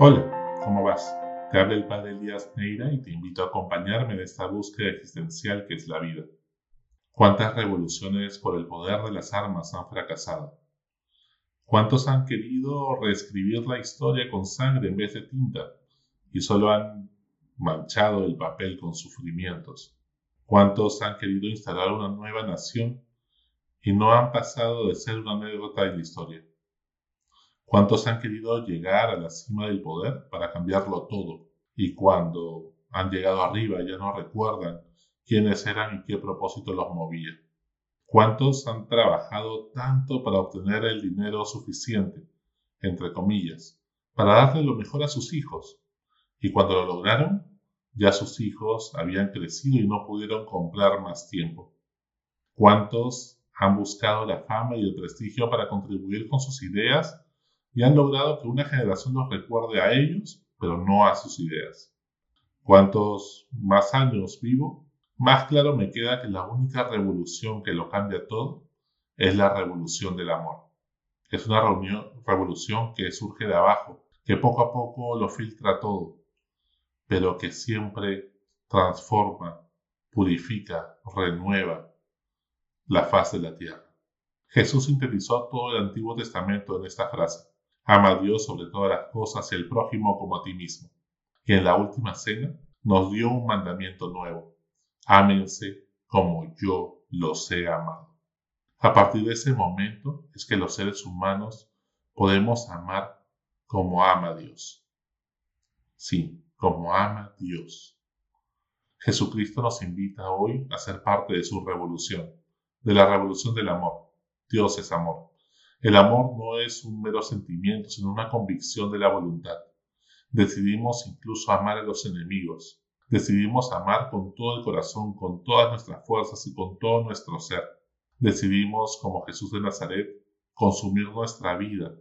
Hola, ¿cómo vas? Te habla el padre Elías Neira y te invito a acompañarme en esta búsqueda existencial que es la vida. ¿Cuántas revoluciones por el poder de las armas han fracasado? ¿Cuántos han querido reescribir la historia con sangre en vez de tinta y solo han manchado el papel con sufrimientos? ¿Cuántos han querido instalar una nueva nación y no han pasado de ser una anécdota en la historia? ¿Cuántos han querido llegar a la cima del poder para cambiarlo todo? Y cuando han llegado arriba ya no recuerdan quiénes eran y qué propósito los movía. ¿Cuántos han trabajado tanto para obtener el dinero suficiente, entre comillas, para darle lo mejor a sus hijos? Y cuando lo lograron, ya sus hijos habían crecido y no pudieron comprar más tiempo. ¿Cuántos han buscado la fama y el prestigio para contribuir con sus ideas y han logrado que una generación los recuerde a ellos, pero no a sus ideas. Cuantos más años vivo, más claro me queda que la única revolución que lo cambia todo es la revolución del amor. Es una revolución que surge de abajo, que poco a poco lo filtra todo, pero que siempre transforma, purifica, renueva la faz de la tierra. Jesús sintetizó todo el Antiguo Testamento en esta frase. Ama a Dios sobre todas las cosas y al prójimo como a ti mismo. Y en la última cena nos dio un mandamiento nuevo. Ámense como yo los he amado. A partir de ese momento es que los seres humanos podemos amar como ama Dios. Sí, como ama Dios. Jesucristo nos invita hoy a ser parte de su revolución, de la revolución del amor. Dios es amor. El amor no es un mero sentimiento, sino una convicción de la voluntad. Decidimos incluso amar a los enemigos. Decidimos amar con todo el corazón, con todas nuestras fuerzas y con todo nuestro ser. Decidimos, como Jesús de Nazaret, consumir nuestra vida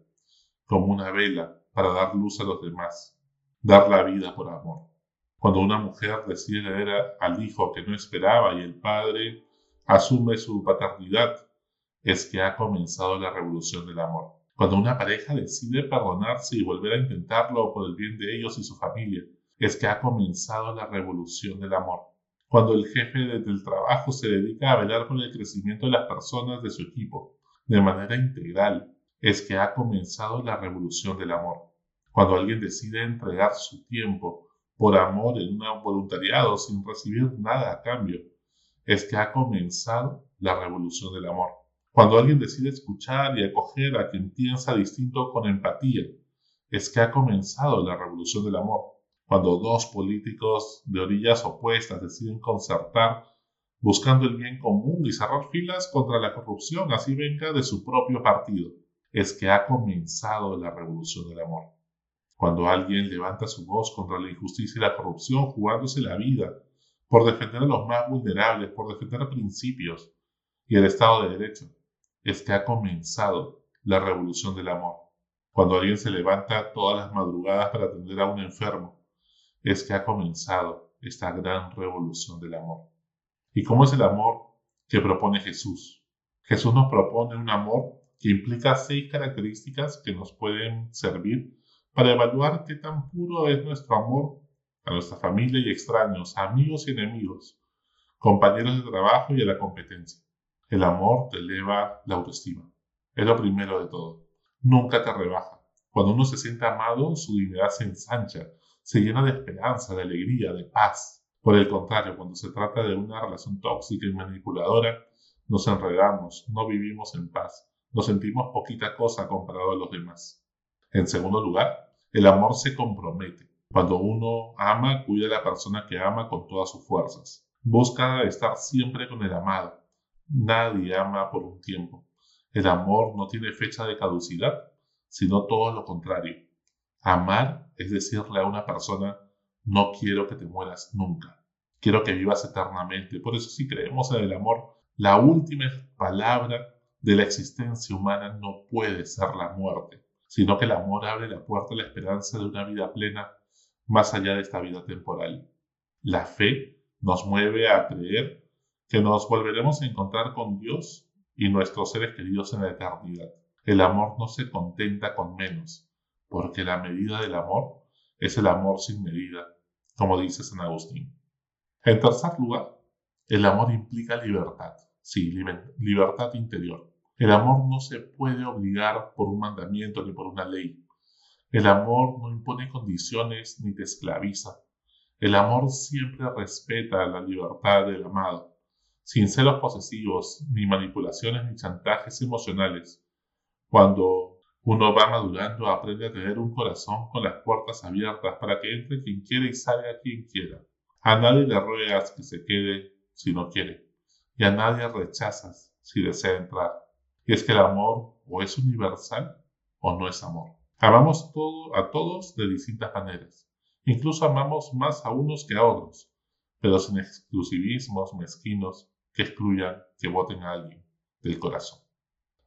como una vela para dar luz a los demás, dar la vida por amor. Cuando una mujer decide leer al hijo que no esperaba y el padre asume su paternidad es que ha comenzado la revolución del amor. Cuando una pareja decide perdonarse y volver a intentarlo por el bien de ellos y su familia, es que ha comenzado la revolución del amor. Cuando el jefe del trabajo se dedica a velar por el crecimiento de las personas de su equipo de manera integral, es que ha comenzado la revolución del amor. Cuando alguien decide entregar su tiempo por amor en un voluntariado sin recibir nada a cambio, es que ha comenzado la revolución del amor. Cuando alguien decide escuchar y acoger a quien piensa distinto con empatía, es que ha comenzado la revolución del amor. Cuando dos políticos de orillas opuestas deciden concertar buscando el bien común y cerrar filas contra la corrupción, así venga de su propio partido, es que ha comenzado la revolución del amor. Cuando alguien levanta su voz contra la injusticia y la corrupción, jugándose la vida por defender a los más vulnerables, por defender principios y el Estado de Derecho, es que ha comenzado la revolución del amor. Cuando alguien se levanta todas las madrugadas para atender a un enfermo, es que ha comenzado esta gran revolución del amor. ¿Y cómo es el amor que propone Jesús? Jesús nos propone un amor que implica seis características que nos pueden servir para evaluar qué tan puro es nuestro amor a nuestra familia y extraños, amigos y enemigos, compañeros de trabajo y a la competencia. El amor te eleva la autoestima. Es lo primero de todo. Nunca te rebaja. Cuando uno se siente amado, su dignidad se ensancha, se llena de esperanza, de alegría, de paz. Por el contrario, cuando se trata de una relación tóxica y manipuladora, nos enredamos, no vivimos en paz, nos sentimos poquita cosa comparado a los demás. En segundo lugar, el amor se compromete. Cuando uno ama, cuida a la persona que ama con todas sus fuerzas. Busca estar siempre con el amado, Nadie ama por un tiempo. El amor no tiene fecha de caducidad, sino todo lo contrario. Amar es decirle a una persona, no quiero que te mueras nunca, quiero que vivas eternamente. Por eso si creemos en el amor, la última palabra de la existencia humana no puede ser la muerte, sino que el amor abre la puerta a la esperanza de una vida plena más allá de esta vida temporal. La fe nos mueve a creer que nos volveremos a encontrar con Dios y nuestros seres queridos en la eternidad. El amor no se contenta con menos, porque la medida del amor es el amor sin medida, como dice San Agustín. En tercer lugar, el amor implica libertad, sí, libertad interior. El amor no se puede obligar por un mandamiento ni por una ley. El amor no impone condiciones ni te esclaviza. El amor siempre respeta la libertad del amado, sin celos posesivos, ni manipulaciones ni chantajes emocionales. Cuando uno va madurando, aprende a tener un corazón con las puertas abiertas para que entre quien quiera y salga quien quiera. A nadie le ruegas que se quede si no quiere, y a nadie rechazas si desea entrar. Y es que el amor o es universal o no es amor. Amamos todo, a todos de distintas maneras. Incluso amamos más a unos que a otros, pero sin exclusivismos mezquinos que excluyan que voten a alguien del corazón.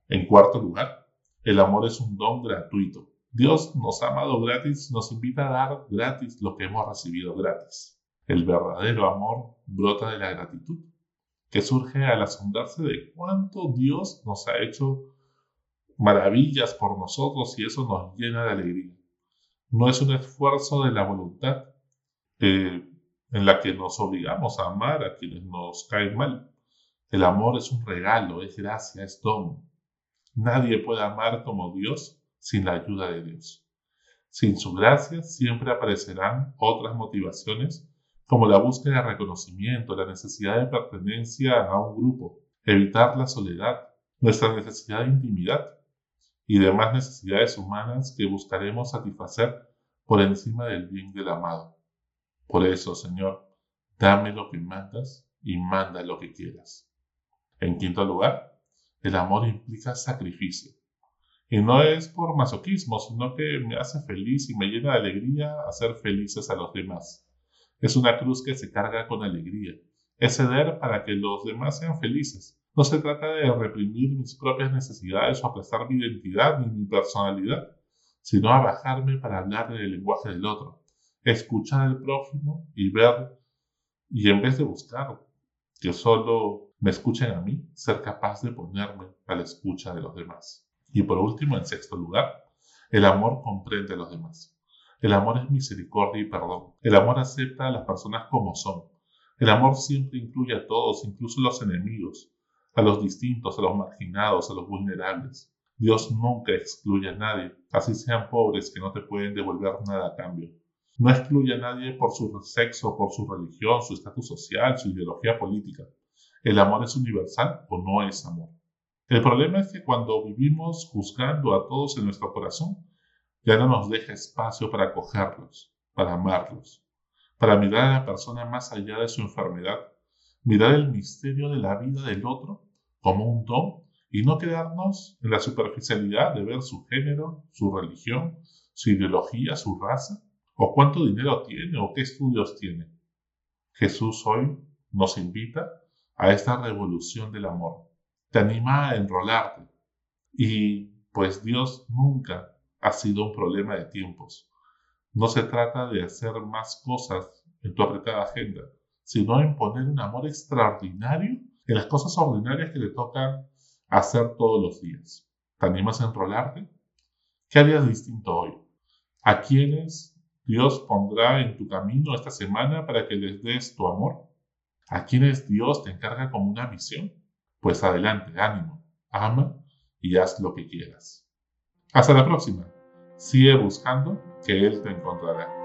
En cuarto lugar, el amor es un don gratuito. Dios nos ha amado gratis nos invita a dar gratis lo que hemos recibido gratis. El verdadero amor brota de la gratitud que surge al asombrarse de cuánto Dios nos ha hecho maravillas por nosotros y eso nos llena de alegría. No es un esfuerzo de la voluntad eh, en la que nos obligamos a amar a quienes nos caen mal. El amor es un regalo, es gracia, es don. Nadie puede amar como Dios sin la ayuda de Dios. Sin su gracia siempre aparecerán otras motivaciones como la búsqueda de reconocimiento, la necesidad de pertenencia a un grupo, evitar la soledad, nuestra necesidad de intimidad y demás necesidades humanas que buscaremos satisfacer por encima del bien del amado. Por eso, Señor, dame lo que mandas y manda lo que quieras. En quinto lugar, el amor implica sacrificio. Y no es por masoquismo, sino que me hace feliz y me llena de alegría hacer felices a los demás. Es una cruz que se carga con alegría. Es ceder para que los demás sean felices. No se trata de reprimir mis propias necesidades o aprestar mi identidad ni mi personalidad, sino a bajarme para hablar del lenguaje del otro, escuchar al prójimo y ver, y en vez de buscar que solo me escuchen a mí, ser capaz de ponerme a la escucha de los demás. Y por último, en sexto lugar, el amor comprende a los demás. El amor es misericordia y perdón. El amor acepta a las personas como son. El amor siempre incluye a todos, incluso a los enemigos, a los distintos, a los marginados, a los vulnerables. Dios nunca excluye a nadie, así sean pobres que no te pueden devolver nada a cambio. No excluye a nadie por su sexo, por su religión, su estatus social, su ideología política. ¿El amor es universal o no es amor? El problema es que cuando vivimos juzgando a todos en nuestro corazón, ya no nos deja espacio para acogerlos, para amarlos, para mirar a la persona más allá de su enfermedad, mirar el misterio de la vida del otro como un don y no quedarnos en la superficialidad de ver su género, su religión, su ideología, su raza, o cuánto dinero tiene o qué estudios tiene. Jesús hoy nos invita a esta revolución del amor. Te anima a enrolarte. Y pues Dios nunca ha sido un problema de tiempos. No se trata de hacer más cosas en tu apretada agenda, sino en poner un amor extraordinario en las cosas ordinarias que te tocan hacer todos los días. ¿Te animas a enrolarte? ¿Qué harías distinto hoy? ¿A quiénes Dios pondrá en tu camino esta semana para que les des tu amor? ¿A quiénes Dios te encarga como una misión? Pues adelante, ánimo, ama y haz lo que quieras. Hasta la próxima. Sigue buscando que Él te encontrará.